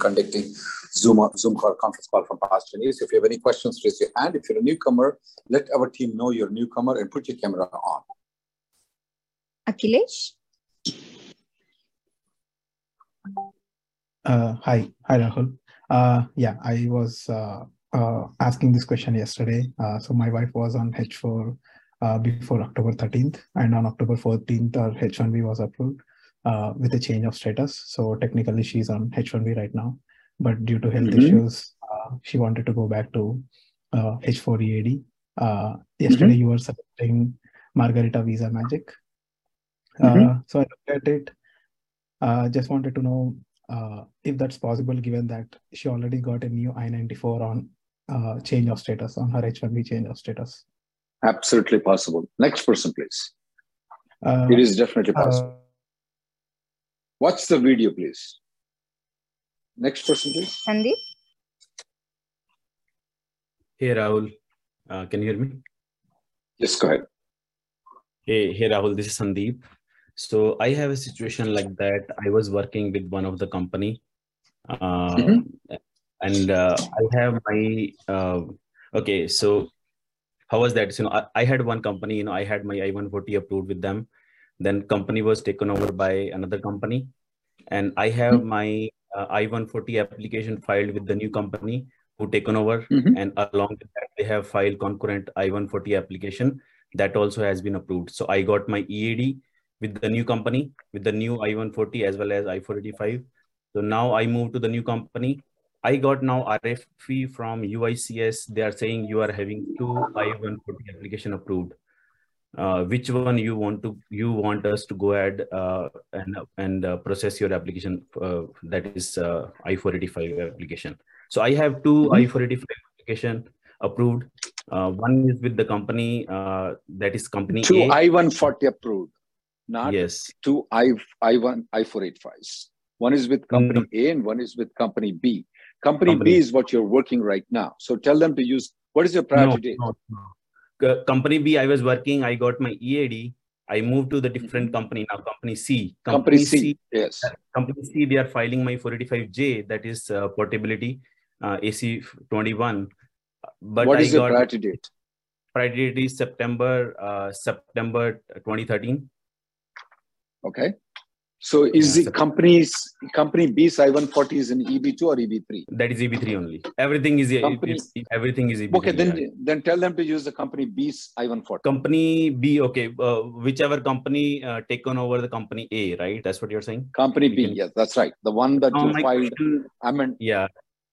conducting Zoom, Zoom call, conference call from past 10 years. If you have any questions, raise your hand. If you're a newcomer, let our team know you're a newcomer and put your camera on. Akhilesh? Uh, hi, hi Rahul. Uh, yeah, I was uh, uh, asking this question yesterday. Uh, so my wife was on H4 uh, before October 13th, and on October 14th, her H1B was approved uh, with a change of status. So technically, she's on H1B right now, but due to health Mhm. issues, uh, she wanted to go back to uh, H4 EAD. Uh, yesterday, you were suggesting Margarita Visa Magic. Uh, Mhm. so I looked at it. Uh, just wanted to know uh, if that's possible, given that she already got a new I-94 on uh, change of status on her H1B change of status. Absolutely possible. Next person, please. Uh, It is definitely possible. Watch the video, please. Next person, please. Sandeep? Hey Rahul, uh, can you hear me? Yes, go ahead. Hey, hey Rahul, this is Sandeep. So I have a situation like that. I was working with one of the company, uh, Mhm. and uh, I have my uh, okay. So how was that? So, you know, I, I had one company. You know, I had my I-140 approved with them. Then company was taken over by another company, and I have my uh, I-140 application filed with the new company who taken over. Mhm. and along with that they have filed concurrent i140 application that also has been approved. So i got my ead with the new company with the new i140 as well as i485 so now i moved to the new company. I got now RFE from USCIS they are saying you are having two i140 application approved uh, which one you want to you want us to go ahead uh, and and uh, process your application uh, that is uh, i485 application so I have 2 Mhm. I-485 application approved. Uh, one is with the company uh, that is company Two A. I-140 approved, not yes, two I, I-1, I-485s. One is with company A and one is with company B. Company, Company- B is what you're working right now. So tell them to use, what is your priority no, date? no, no. Co- company B. I was working. I got my EAD. I moved to the different company now. Company C. Mm-hmm. Company C, yes. Company C. They are filing my 485J. That is uh, portability uh, AC 21. But what I is your got priority date? priority date is September uh, September 2013. Okay. So is Yeah, the company's company B's I-140 is in EB2 or EB3? That is EB3 only. Everything is Company- everything is EB3. Okay, then yeah. then tell them to use the company B's I-140. company B, okay, uh, whichever company uh, taken over the company A, right? That's what you're saying. Company B, can- yes, that's right. The one that Now you filed. question, I mean, yeah,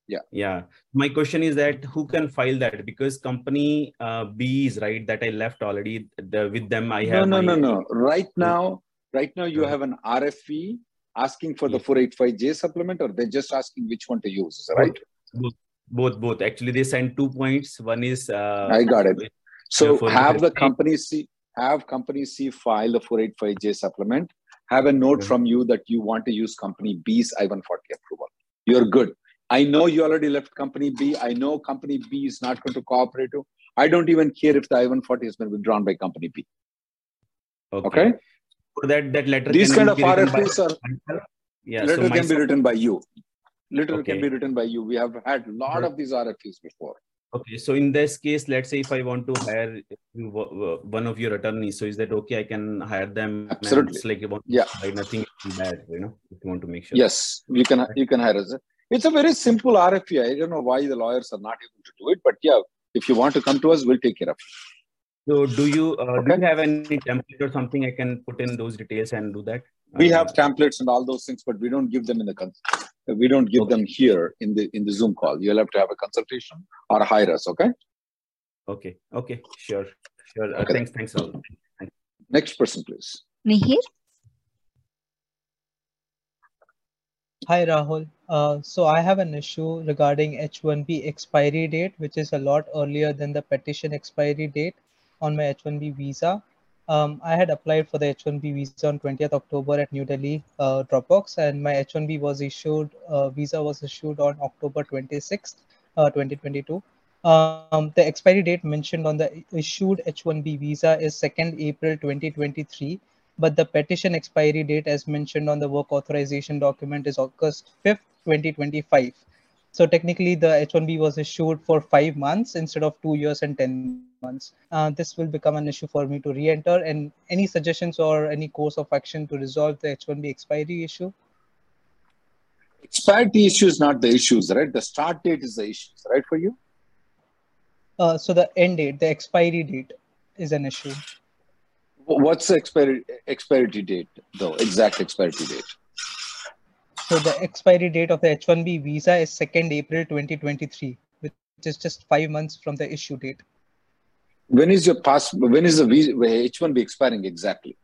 Yeah. yeah. My question is that who can file that? Because company uh, B is right that I left already. The, with them, I no, have no, my, no, no. Right now, right now you have an RFE asking for the 485J supplement, or they're just asking which one to use, right? both, both, both. Actually, they sent two points. One is uh, I got it. So have the company C have company C file the 485J supplement. Have a note Yeah. from you that you want to use company B's I-140 approval. You're good. I know you already left company B. I know company B is not going to cooperate. I don't even care if the I-140 has been withdrawn by company B. okay. Okay. So that that letter. These can kind of RFEs are? Yeah. letter so can be written by you. Letter can be written by you. We have had a lot of these RFEs before. Okay, so in this case, let's say if I want to hire one of your attorneys, so is that okay? I can hire them. Absolutely. It's like about yeah, nothing bad, you know. If you want to make sure. Yes, you can. You can hire us. It's a very simple RFE. I don't know why the lawyers are not able to do it, but yeah, if you want to come to us, we'll take care of it. So, do you uh, okay. do you have any template or something I can put in those details and do that? We have templates and all those things, but we don't give them in the we don't give okay. them here in the in the zoom call. You'll have to have a consultation or hire us okay? Okay. Okay. Sure. Sure. Uh, thanks. Thanks a lot. Next person please. Mihir? Hi rahul. Uh, so i have an issue regarding h1b expiry date which is a lot earlier than the petition expiry date on my h1b visa um, I had applied for the H1B visa on 20th October at New Delhi uh, Dropbox, and my H1B was issued, uh, visa was issued on October 26th, uh, 2022. Um, the expiry date mentioned on the issued H1B visa is 2nd April 2023, but the petition expiry date as mentioned on the work authorization document is August 5th, 2025. So technically the H1B was issued for five months instead of two years and 10 months. Uh, this will become an issue for me to re-enter and any suggestions or any course of action to resolve the H1B expiry issue? Expiry issue is not the issues, right? The start date is the issues, right, for you? Uh, so the end date, the expiry date is an issue. What's the expiry, expiry date, though? Exact expiry date? So the expiry date of the H-1B visa is 2nd April 2023, which is just five months from the issue date. When is your pass? When is the visa, H-1B expiring exactly?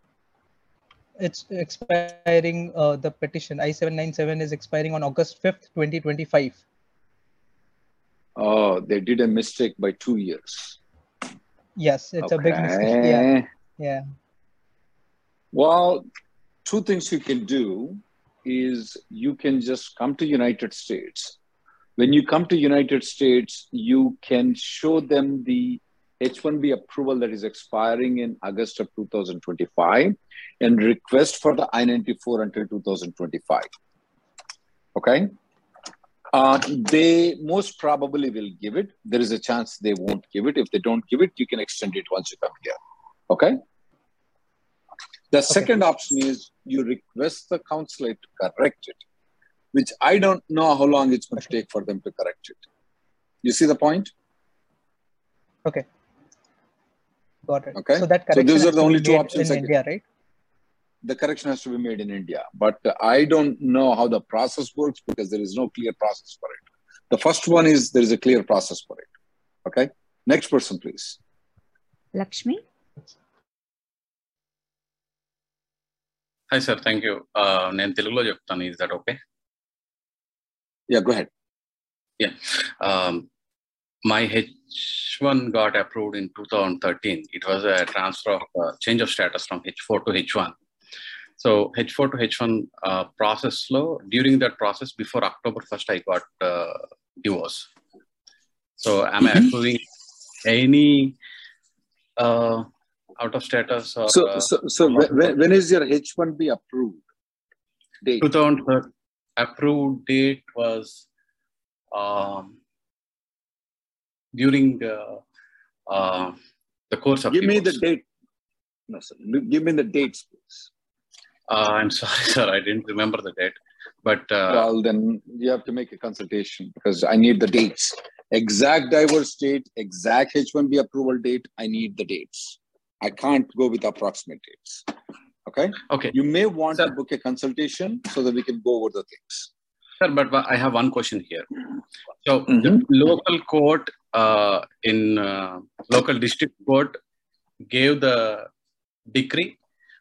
It's expiring. Uh, the petition I-797 is expiring on August 5th, 2025. Oh, they did a mistake by two years. Yes, it's okay. a big mistake. Yeah. Yeah. Well, two things you can do is you can just come to United States. When you come to United States, you can show them the H-1B approval that is expiring in August of 2025 and request for the I-94 until 2025. Okay? Uh, they most probably will give it. There is a chance they won't give it. If they don't give it, you can extend it once you come here. Okay? The okay. second option is you request the consulate to correct it, which I don't know how long it's going to take for them to correct it. You see the point? Okay. Got it. Okay. So that so these are the only two options in India, right? The correction has to be made in India, but I don't know how the process works because there is no clear process for it. The first one is there is a clear process for it. Okay. Next person, please. Lakshmi. Hi sir thank you నేను తెలుగులో చెప్తాను is that okay yeah go ahead yeah my H1 got approved in 2013. It was a transfer of uh, change of status from H4 to H1. So H4 to H1 uh, process slow. During that process, before October 1st, I got uh, divorce. So am I accruing any uh, out of status or so so, so when, when is your h1b approved date? 2000 approved date was um, during uh, uh, the course of give me the date. No sir. Give me the dates please. Uh, i'm sorry sir. I didn't remember the date. But uh, well then you have to make a consultation because i need the dates. Exact divorce date exact h1b approval date i need the dates I can't go with approximate dates. Okay. Okay. You may want Sir, to book a consultation so that we can go over the things. Sir, but I have one question here. So mm-hmm. the local court uh, in uh, local district court gave the decree,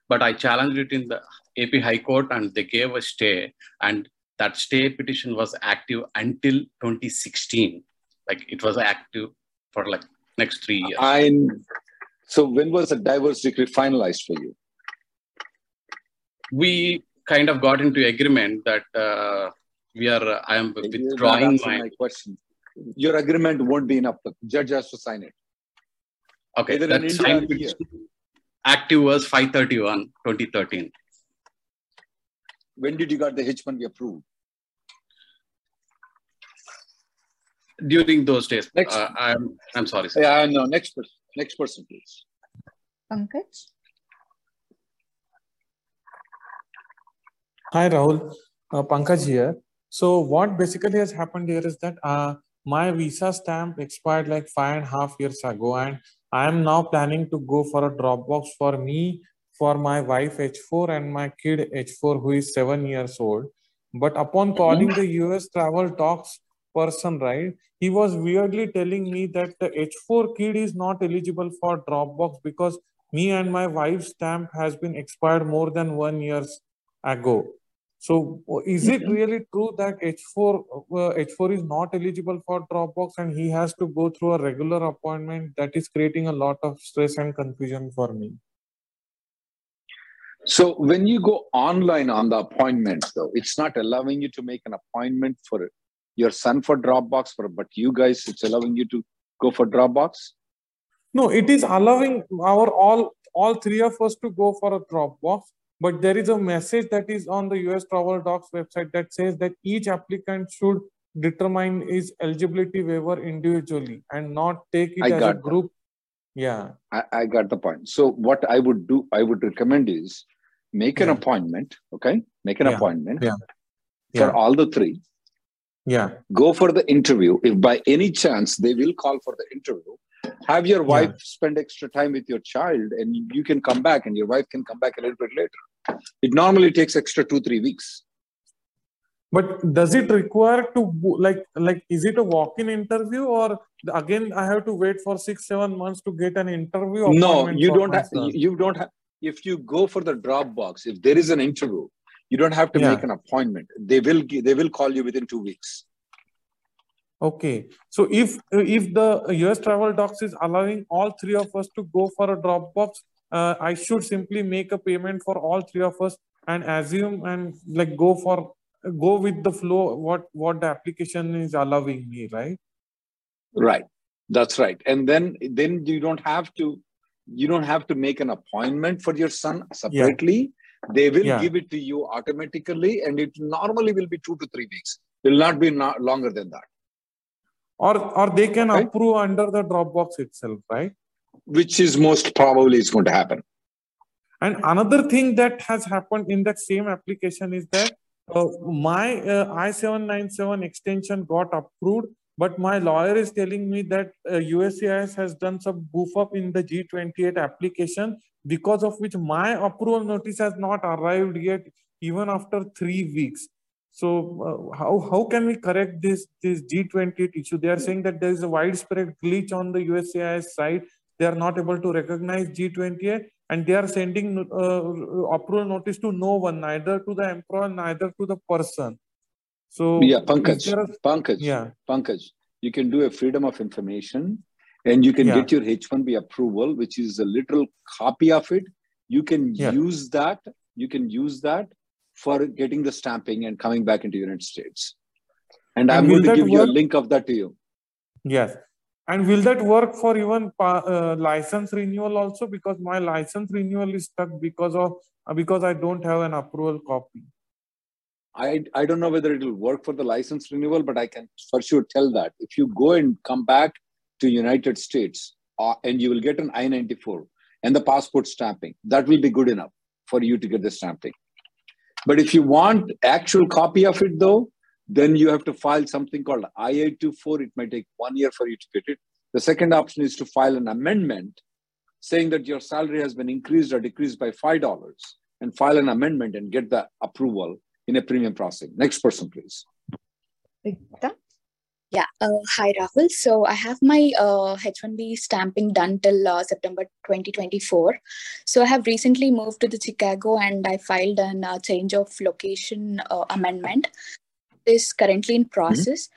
but I challenged it in the AP High Court and they gave a stay, and that stay petition was active until 2016. Like it was active for like next three years. I so when was the divorce decree finalized for you? We kind of got into agreement that uh, we are. Uh, I am withdrawing my... my question. Your agreement won't be enough. The judge has to sign it. Okay, Either that India active was 531 2013. When did you got the H1B approved? during those days. Next. Uh, I'm I'm sorry. Sir. Yeah, no. Next person. Next person, please. Pankaj? Hi, Rahul. Uh, Pankaj here. So what basically has happened here is that uh, my visa stamp expired like five and a half years ago, and I am now planning to go for a Dropbox for me, for my wife H4 and my kid H4 who is seven years old. But upon calling the US Travel Docs person, right, he was weirdly telling me that the H4 kid is not eligible for Dropbox because me and my wife's stamp has been expired more than one years ago. So is it really true that H4 uh, H4 is not eligible for Dropbox and he has to go through a regular appointment that is creating a lot of stress and confusion for me? So when you go online on the appointment, though, it's not allowing you to make an appointment for your son for Dropbox, for but you guys, it's allowing you to go for Dropbox. No, it is allowing our all all three of us to go for a Dropbox, but there is a message that is on the US Travel Docs website that says that each applicant should determine his eligibility waiver individually and not take it I as a that. group. Yeah. I, I got the point. So what I would do, I would recommend is make an Yeah. appointment. Okay, make an Yeah. appointment Yeah. for all the three. Yeah. Go for the interview. If by any chance they will call for the interview, have your Yeah. wife spend extra time with your child, and you can come back, and your wife can come back a little bit later. It normally takes extra two three weeks. But does it require to like like is it a walk-in interview or again I have to wait for six seven months to get an interview? No, you don't have. You, you don't have. If you go for the Dropbox, if there is an interview, you don't have to Yeah. make an appointment. They will. They will call you within two weeks. Okay, so if if the US Travel Docs is allowing all three of us to go for a Dropbox, uh, I should simply make a payment for all three of us and assume and like go for go with the flow what what the application is allowing me, right? Right. That's right. And then then you don't have to you don't have to make an appointment for your son separately. They will Yeah. give it to you automatically, and it normally will be two to three weeks. It will not be not longer than that. Or or they can approve under the Dropbox itself, right? Which is most probably is going to happen. And another thing that has happened in that same application is that uh, my uh, I-797 extension got approved, but my lawyer is telling me that uh, USCIS has done some goof up in the G28 application, because of which my approval notice has not arrived yet, even after three weeks. So uh, how, how can we correct this, this G20 issue? They are saying that there is a widespread glitch on the USCIS side. They are not able to recognize G28 and they are sending uh, approval notice to no one, neither to the employer, neither to the person. So Yeah, Pankaj. a- Pankaj. yeah, Pankaj, you can do a freedom of information and you can Yeah. get your H1B approval, which is a literal copy of it. You can Yeah. use that. You can use that for getting the stamping and coming back into United States. And, And I'm going to give you a link of that to you. yes. And will that work for even uh, license renewal also? Because my license renewal is stuck because of uh, because I don't have an approval copy. I, I don't know whether it will work for the license renewal, but I can for sure tell that if you go and come back to United States uh, and you will get an I-94 and the passport stamping, that will be good enough for you to get the stamping. But if you want actual copy of it though, then you have to file something called I-824. It might take one year for you to get it. The second option is to file an amendment saying that your salary has been increased or decreased by $5 and file an amendment and get the approval in a premium processing. Next person, please. Rigta? Yeah. Uh, hi, Rahul. So I have my uh, H1B stamping done till uh, September 2024. So I have recently moved to the Chicago and I filed an uh, change of location uh, amendment. This currently in process.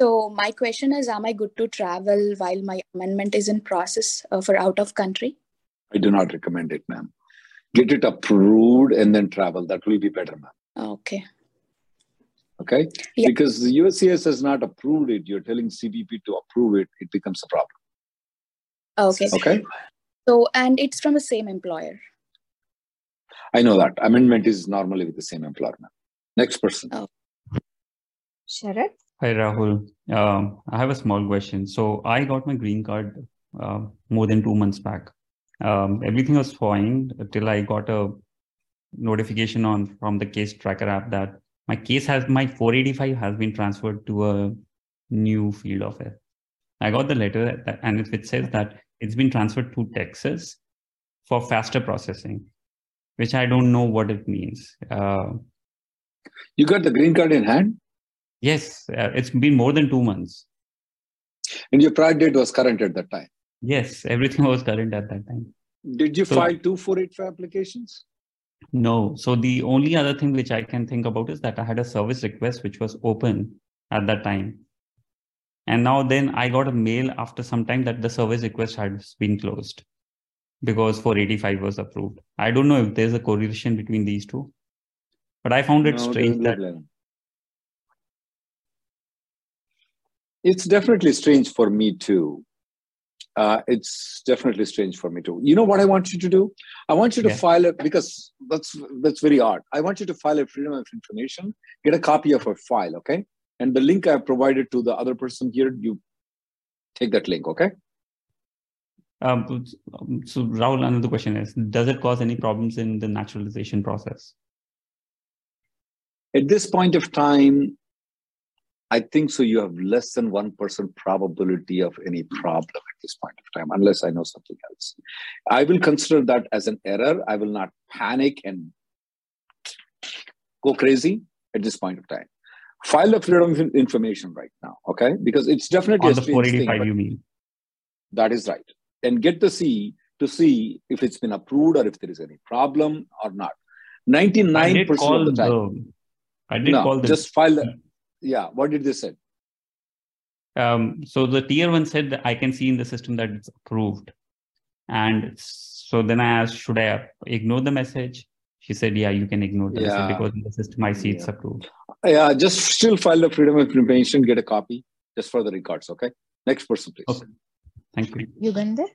So my question is, am I good to travel while my amendment is in process uh, for out of country? I do not recommend it, ma'am. Get it approved and then travel. That will be better, ma'am. Okay. Okay? Yeah. Because the USCIS has not approved it. You're telling CBP to approve it, it becomes a problem. Okay. Okay? So and it's from the same employer. I know that. Amendment is normally with the same employer, ma'am. Next person. Oh. Sharat? Hi, Rahul. Um, I have a small question. So I got my green card uh, more than two months back. Um, everything was fine until I got a notification on from the case tracker app that my case has my 485 has been transferred to a new field office. I got the letter that, and it says that it's been transferred to Texas for faster processing, which I don't know what it means. Uh, you got the green card in hand? Yes, uh, it's been more than two months. And your prior date was current at that time? Yes, everything was current at that time. Did you so, file two 485 applications? No. So the only other thing which I can think about is that I had a service request which was open at that time. And now then I got a mail after some time that the service request has been closed because 485 was approved. I don't know if there's a correlation between these two, but I found it no, strange that. It's definitely strange for me too. Uh, it's definitely strange for me too. You know what I want you to do? I want you to yeah. file it because that's that's very odd. I want you to file a freedom of information. Get a copy of a file, okay? And the link I provided to the other person here, you take that link, okay? Um, so Rahul, another question is, does it cause any problems in the naturalization process? At this point of time, I think so. You have less than 1% probability of any problem at this point of time, unless I know something else. I will consider that as an error. I will not panic and go crazy at this point of time. File the freedom of information right now, okay? Because it's definitely on the 485. Thing, you mean? That is right, and get the C to see if it's been approved or if there is any problem or not. Ninety-nine percent of the time. The, I did no, call the, just file the yeah what did they say? Um, so the tier one said that i can see in the system that it's approved. And so then i asked should i ignore the message? She said yeah you can ignore the yeah. message because in the system i see yeah. it's approved. Yeah just still file the freedom of information get a copy just for the records okay? Next person please. Okay. Thank you. Yugandhar?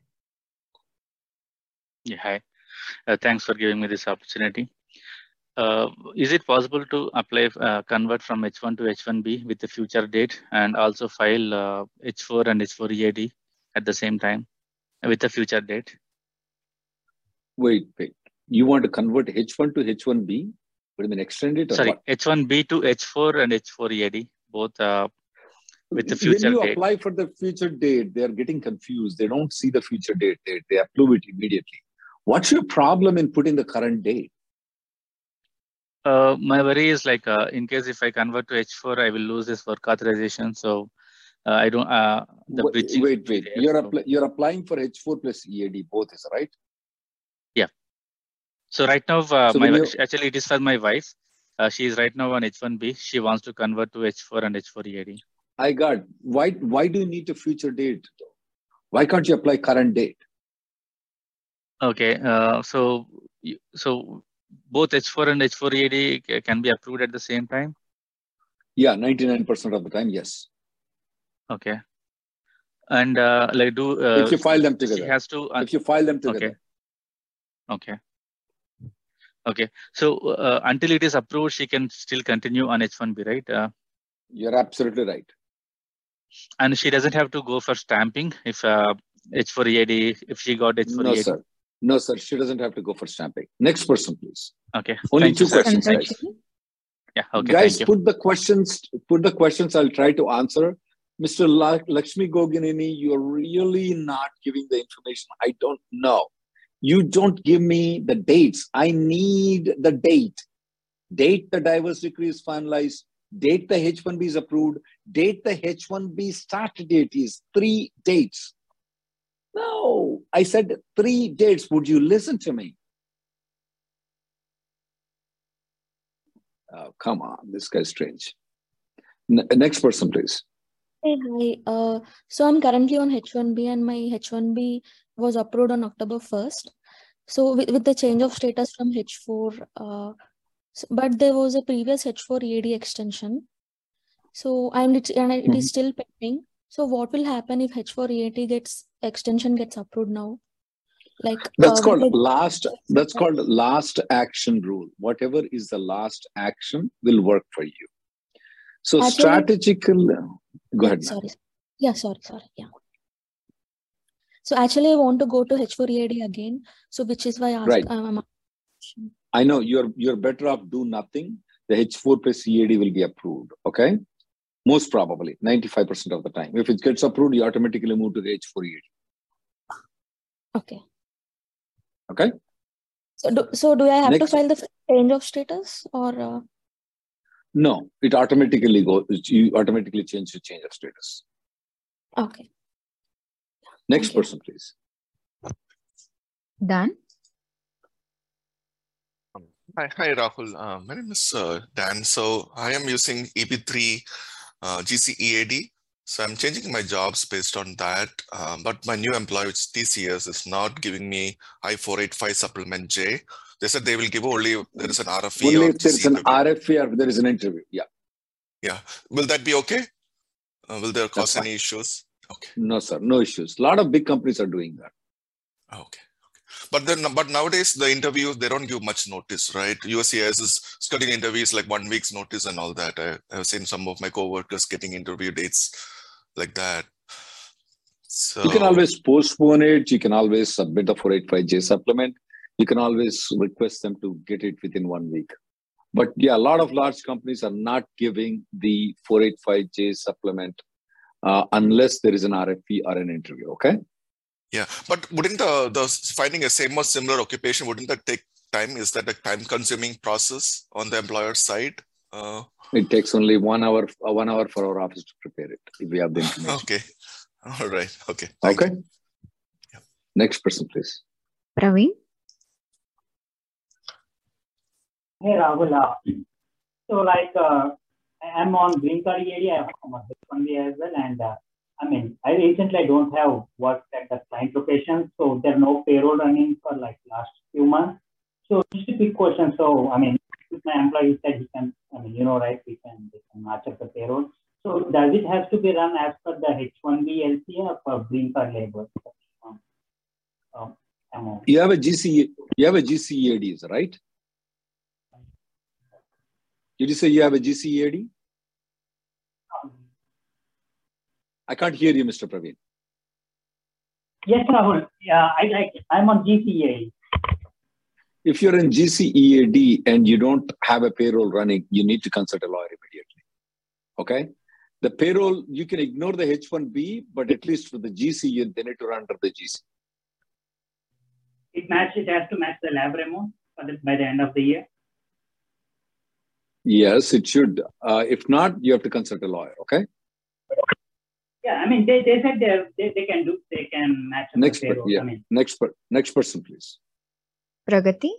yeah hi. Uh, thanks for giving me this opportunity uh, is it possible to apply uh, convert from H1 to H1B with the future date and also file uh, H4 and H4 EAD at the same time with the future date? Wait, wait. You want to convert H1 to H1B? What do you mean extend it? Sorry, what? H1B to H4 and H4 EAD, both uh, with the future When you date. apply for the future date, they are getting confused. They don't see the future date. They, they approve it immediately. What's your problem in putting the current date? Uh, my worry is like uh, in case if I convert to H4, I will lose this work authorization. So uh, I don't. Uh, the wait, bridging wait, wait. There, you're so. you're applying for H4 plus EAD both, is right? Yeah. So right now, uh, so my actually it is for my wife. Uh, she is right now on H1B. She wants to convert to H4 and H4 EAD. I got. Why? Why do you need a future date? though? Why can't you apply current date? Okay. Uh, so so both H4 and H4 EAD can be approved at the same time? Yeah, 99% of the time, yes. Okay. And uh, like do uh, if you file them together, she has to. Uh, if you file them together. Okay. Okay. Okay. So uh, until it is approved, she can still continue on H1B, right? Uh, You're absolutely right. And she doesn't have to go for stamping if uh, H4 EAD, if she got H4 no, Sir. No, sir, she doesn't have to go for stamping. Next person, please. Okay. Only Thank two you, questions, guys. Yeah. Okay. Guys, put the questions. Put the questions. I'll try to answer. Mr. Lakshmi Goginini, you're really not giving the information. I don't know. You don't give me the dates. I need the date. Date the divorce decree is finalized. Date the H1B is approved. Date the H1B start date is three dates. No, I said three dates. Would you listen to me? Oh, come on, this guy's strange. N- next person, please. Hey, hi. Uh, so I'm currently on H1B and my H1B was approved on October 1st. So with, with the change of status from H4, uh, so, but there was a previous H4 EAD extension. So I'm and it mm-hmm. is still pending. So what will happen if H4 EAD gets extension gets approved now? Like that's uh, called last. That's called last action rule. Whatever is the last action will work for you. So Actually- strategical. Go ahead. Sorry. Yeah, sorry, sorry. Yeah. So actually, I want to go to H4 EAD again. So which is why I asked. Right. Um, I know you're you're better off do nothing. The H4 plus EAD will be approved. Okay, most probably 95% of the time. If it gets approved, you automatically move to the H4 EAD. okay. Okay. So do, so do I have Next. to file the change of status or? Uh, No, it automatically goes. You automatically change the change of status. okay. Next Thank you. person, please. Dan? Hi, hi Rahul. Uh, my name is uh, Dan. So I am using EP3 uh, GCEAD. So I'm changing my jobs based on that. Uh, but my new employer, which is TCS, is not giving me I-485 supplement J. They said they will give only there is an RFE Only if there's an GCW. RFE or if there is an interview. Yeah. Yeah. Will that be okay? Uh, will there cause any issues? Okay. No, sir. No issues. A lot of big companies are doing that. Okay. But then, but nowadays the interviews they don't give much notice, right? USCIS is studying interviews like one week's notice and all that. I, I've seen some of my coworkers getting interview dates like that. So You can always postpone it. You can always submit a 485J supplement. You can always request them to get it within one week. But yeah, a lot of large companies are not giving the 485J supplement uh, unless there is an RFE or an interview. Okay. Yeah, but wouldn't the the finding a same or similar occupation wouldn't that take time? Is that a time-consuming process on the employer side? Uh, It takes only one hour, uh, one hour for our office to prepare it if we have the information. okay, all right, okay. thank Okay. Next person, please. Praveen? Hey Rahul, so like uh, I- I'm on green card area. I have on H1B as well, and uh, I mean I recently I don't have worked at the client location, so there are no payroll running for like last few months. So just a quick question. So I mean, if my employee said he can, I mean you know right, we can we can match up the payroll. So does it have to be run as per the H1B LCA or green card labor? Um, um? You have a GC, you have a GCEAD, right? Did you say you have a GCEAD? I can't hear you, Mr. Praveen. Yes, Rahul. Yeah, I like. I'm on GCA. If you're in GCEAD and you don't have a payroll running, you need to consult a lawyer immediately. Okay? The payroll, you can ignore the H1B, but at least for the GC, you, they need to run under the GC. It match. It has to match the lab amount by the end of the year. Yes, it should. Uh, if not, you have to consult a lawyer. Okay? Yeah, I mean they, they said they, they they can do they can match up Next, the per- yeah. I mean next, per- next person, please. Pragati?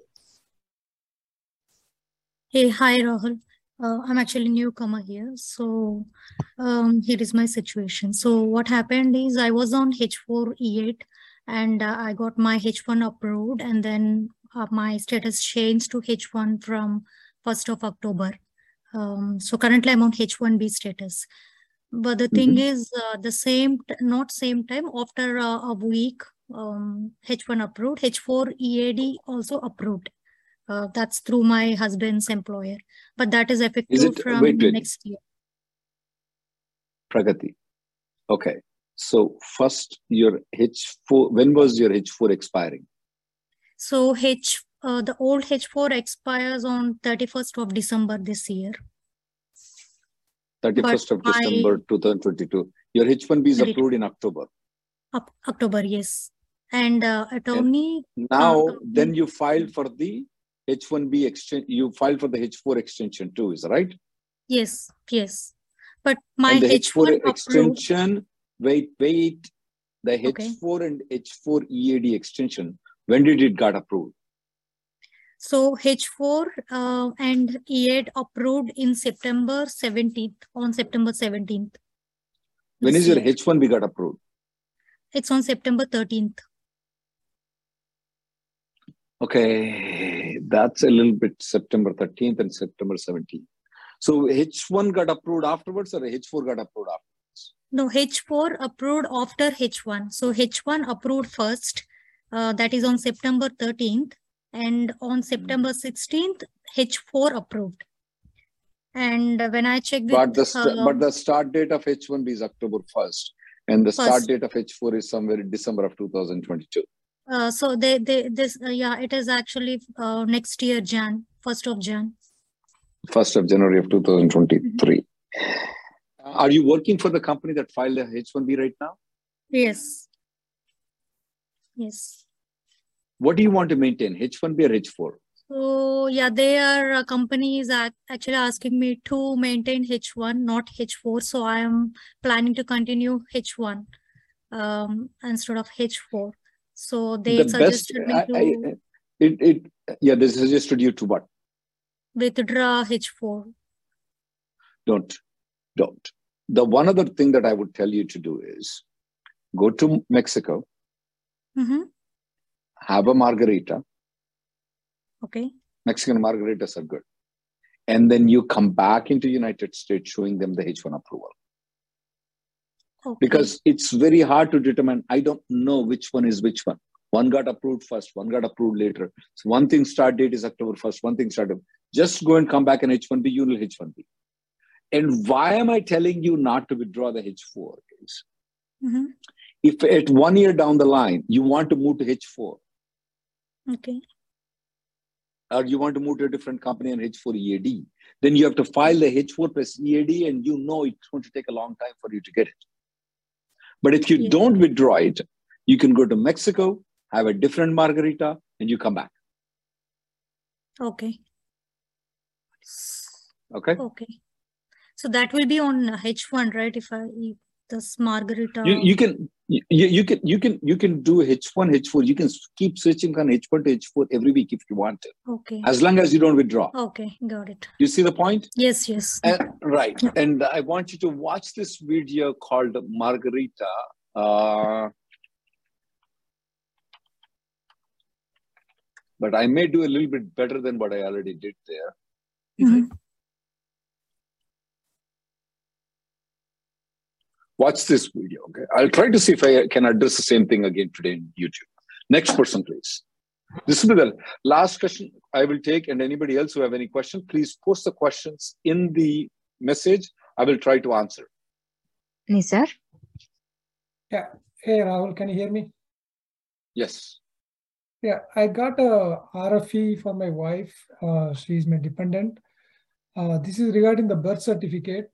Hey, hi Rahul. Uh, I'm actually newcomer here. So um, here is my situation. So what happened is I was on H4 EAD and uh, I got my H1 approved and then uh, my status changed to H1 from 1st of October. Um, so currently I'm on H1B status. But the thing Mhm. is uh, the same, not same time, after uh, a week, um, H1 approved, H4 EAD also approved. Uh, that's through my husband's employer, but that is effective it- from wait, wait. next year. Pragati. Okay. So first, your H4, when was your H4 expiring? So H, uh, the old H4 expires on 31st of December this year. 31st of December 2022. Your H1B is approved in October. Up October, yes. And uh, attorney, Now, Uh, then you filed for the H1B extension, you filed for the H4 extension too, is that right? yes, yes. But my and the H1 H4 approved, extension, wait, wait, the H4 and H4 EAD extension, when did it got approved? So H4 uh, and EAD approved in September 17th, on September 17th. When is your. H1B got approved? It's on September 13th. Okay, that's a little bit September 13th and September 17th. So H1 got approved afterwards or H4 got approved afterwards? No, H4 approved after H1. So H1 approved first, uh, that is on September 13th, and on September 16th, H4 approved. And when I checked But the uh, but the start date of H1B is October 1st, and the start date of H4 is somewhere in December of 2022. uh, so they they this uh, yeah it is actually uh, next year Jan first of Jan. 1st of January of 2023. Are you working for the company that filed a H1B right now? Yes. Yes. What do you want to maintain, H1B or H4? So yeah, they are uh, company is actually asking me to maintain H1, not H4. So I am planning to continue H1 um, instead of H4. So they the best, suggested me I, to I, it, it, yeah, they suggested you to what? withdraw H4. Don't, don't. The one other thing that I would tell you to do is go to Mexico, Mm-hmm. Have a margarita. Okay. Mexican margaritas are good. And then you come back into United States showing them the H1 approval. Okay. Because it's very hard to determine. I don't know which one is which one. One got approved first, one got approved later. So one thing start date is October 1st, one thing start date. Just go and come back in H1B, you will H1B. And why am I telling you not to withdraw the H4 is Mm-hmm. if at one year down the line you want to move to H4 Okay. or you want to move to a different company and H4 EAD, then you have to file the H4 plus EAD and you know it's going to take a long time for you to get it. But if you Yeah. don't withdraw it, you can go to Mexico, have a different margarita, and you come back. Okay. Okay. Okay. So that will be on H1, right? If I this margarita. You, you can you, you can you can you can do H1, H4. You can keep switching on H1 to H4 every week if you want to, Okay. as long as you don't withdraw. Okay, got it. You see the point? Yes, yes. And, right. And I want you to watch this video called Margarita. Uh, but I may do a little bit better than what I already did there. Mhm. Watch this video. Okay. I'll try to see if I can address the same thing again today in YouTube. Next person, please. This will be the last question I will take. And anybody else who have any question, please post the questions in the message. I will try to answer. Nizar? Yeah. Hey, Rahul, can you hear me? Yes. Yeah, I got a RFE for my wife. Uh, she's my dependent. Uh, this is regarding the birth certificate.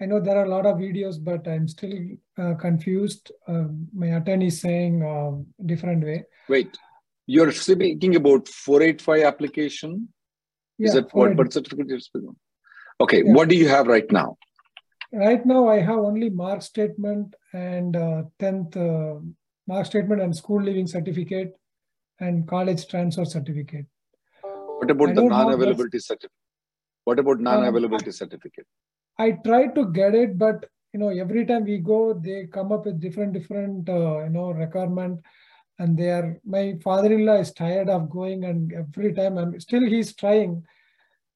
I know there are a lot of videos, but I'm still uh, confused. Um, my attorney is saying um, different way. Wait, you're speaking about 485 application? Is Yeah, that what birth certificate you're speaking? Okay, Yeah. what do you have right now? Right now, I have only mark statement and uh, 10th uh, mark statement and school leaving certificate and college transfer certificate. What about I the don't have birth- non-availability certificate? What about non-availability certificate? I tried to get it, but you know, every time we go, they come up with different, different, uh, you know, requirement, and they are. My father-in-law is tired of going, and every time I'm still he's trying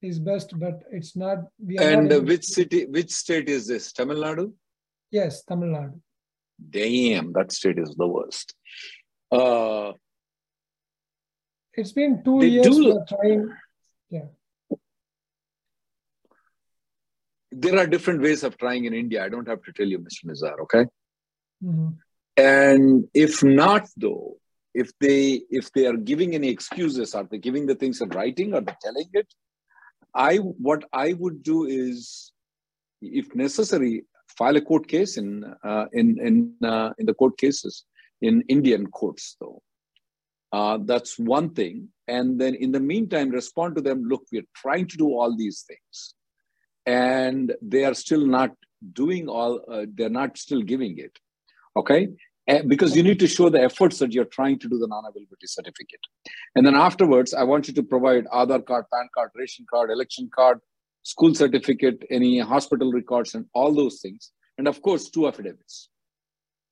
his best, but it's not. We are not And uh, which city, which state is this? Tamil Nadu? Yes, Tamil Nadu. Damn, that state is the worst. Uh, It's been two years do- trying. Yeah. There are different ways of trying in India. I don't have to tell you, Mr. Nizar, okay? Mhm. And if not, though, if they if they are giving any excuses, are they giving the things in writing? Are they telling it? I what I would do is, if necessary, file a court case in uh, in in uh, in the court cases in Indian courts, though. Uh, that's one thing. And then in the meantime, respond to them. Look, we're trying to do all these things, and they are still not doing all. Uh, they're not still giving it. Okay, Eh, because you need to show the efforts that you're trying to do the non-availability certificate. And then afterwards, I want you to provide Aadhaar card, PAN card, ration card, election card, school certificate, any hospital records, and all those things. And of course, two affidavits.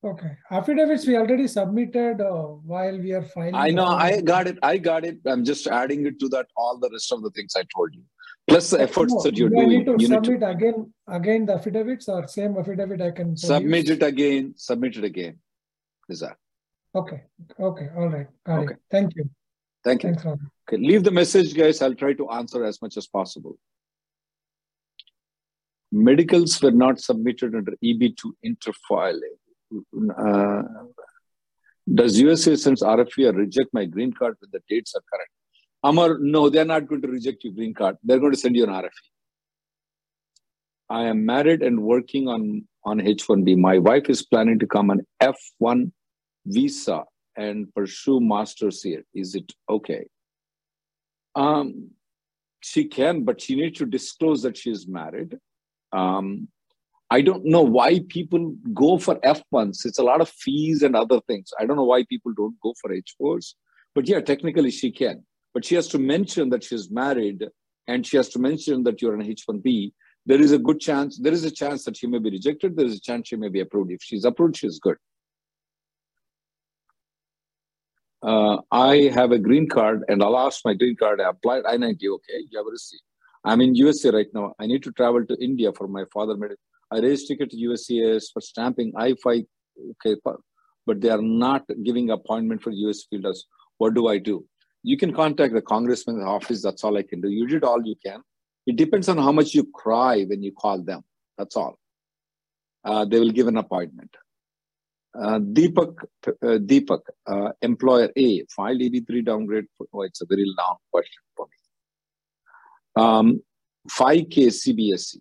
Okay. Affidavits we already submitted uh, while we are filing. I know. I got it, I got it. I'm just adding it to that, all the rest of the things I told you, plus the efforts No, that you're do I doing. need to You need to submit again, again the affidavits or same affidavit I can submit produce? it again, submit it again. Is that? Okay, okay, all right, got Okay. it. Thank you. Thank you. Thanks. Okay, leave the message, guys. I'll try to answer as much as possible. Medicals were not submitted under EB2 interfiling. Uh, does USA send RFE reject my green card when the dates are correct? Amar, no, they're not going to reject your green card. They're going to send you an RFE. I am married and working on, on H1B. My wife is planning to come on F1 visa and pursue master's here. Is it okay? Um, she can, but she needs to disclose that she is married. Um, I don't know why people go for F1s. It's a lot of fees and other things. I don't know why people don't go for H4s. But yeah, technically she can. But she has to mention that she's married and she has to mention that you're an H1B. There is a good chance, there is a chance that she may be rejected. There is a chance she may be approved. If she's approved, she's good. Uh, I have a green card and I'll ask my green card. I applied I-90. Okay, you have a receipt. I'm in USA right now. I need to travel to India for my father. I raised ticket to USCIS for stamping I-5, okay, but they are not giving appointment for US fielders. What do I do? You can contact the congressman's office. That's all I can do. You did all you can. It depends on how much you cry when you call them. That's all. Uh, they will give an appointment. Uh, Deepak, uh, Deepak, uh, employer A, filed EB3 downgrade. Oh, it's a very long question for me. Um, 5K CBSE.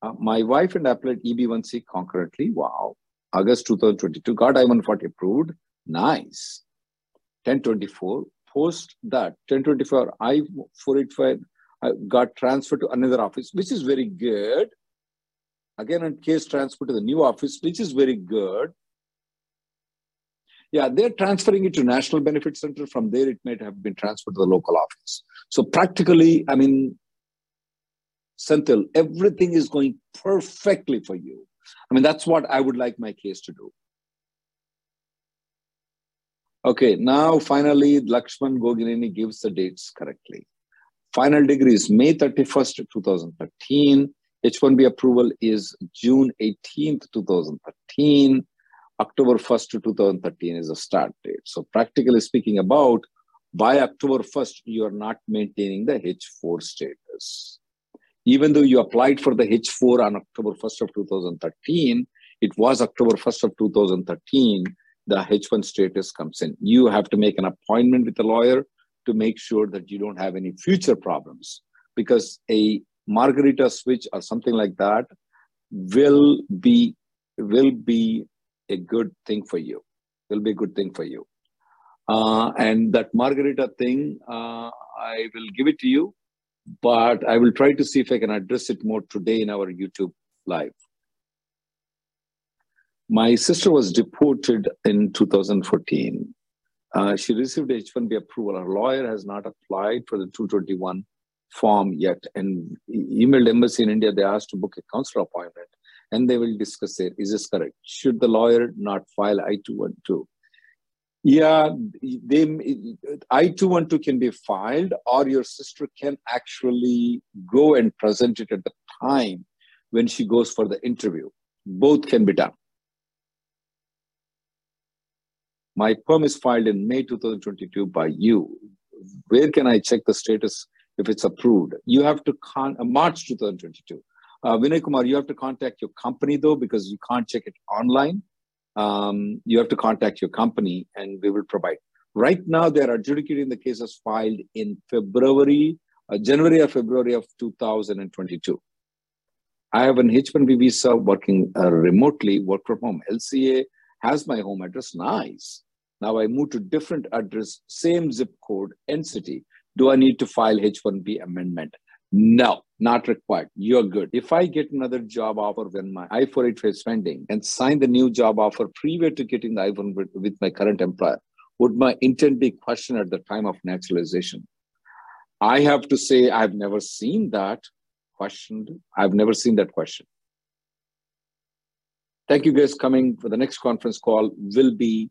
Uh, my wife and I applied EB1C concurrently. Wow. August 2022. Got I-140 approved. Nice. 1024. Post that, 1024, I-485 I got transferred to another office, which is very good. Again, in case transfer to the new office, which is very good. Yeah, they're transferring it to National Benefit Center. From there, it might have been transferred to the local office. So practically, I mean, Senthil, everything is going perfectly for you. I mean, that's what I would like my case to do. Okay, now finally, Lakshman Gogineni gives the dates correctly. Final degree is May 31st, 2013. H1B approval is June 18th, 2013. October 1st, 2013 is the start date. So practically speaking about, by October 1st, you are not maintaining the H4 status. Even though you applied for the H4 on October 1st of 2013, it was October 1st of 2013, the H1 status comes in. You have to make an appointment with a lawyer to make sure that you don't have any future problems because a margarita switch or something like that will be will be a good thing for you will be a good thing for you uh, and that margarita thing uh, i will give it to you but I will try to see if I can address it more today in our YouTube live. My sister was deported in 2014. Uh, she received H-1B approval. Her lawyer has not applied for the 221 form yet and emailed embassy in India. They asked to book a consular appointment and they will discuss it. Is this correct? Should the lawyer not file I-212? Yeah, they I-212 can be filed, or your sister can actually go and present it at the time when she goes for the interview. Both can be done. My perm is filed in May 2022 by you. Where can I check the status if it's approved? You have to con uh, March 2022. Uh, Vinay Kumar, you have to contact your company though because you can't check it online um, you have to contact your company and we will provide. Right now, they are adjudicating the cases filed in February, uh, January or February of 2022. I have an H1B visa working uh, remotely, work from home. LCA has my home address. Nice. Now I move to different address, same zip code and city. Do I need to file H1B amendment? No, not required. You're good. If I get another job offer when my I-485 is pending and sign the new job offer prior to getting the I-1 with, with my current employer, would my intent be questioned at the time of naturalization? I have to say I've never seen that questioned. I've never seen that question. Thank you guys coming for the next conference call will be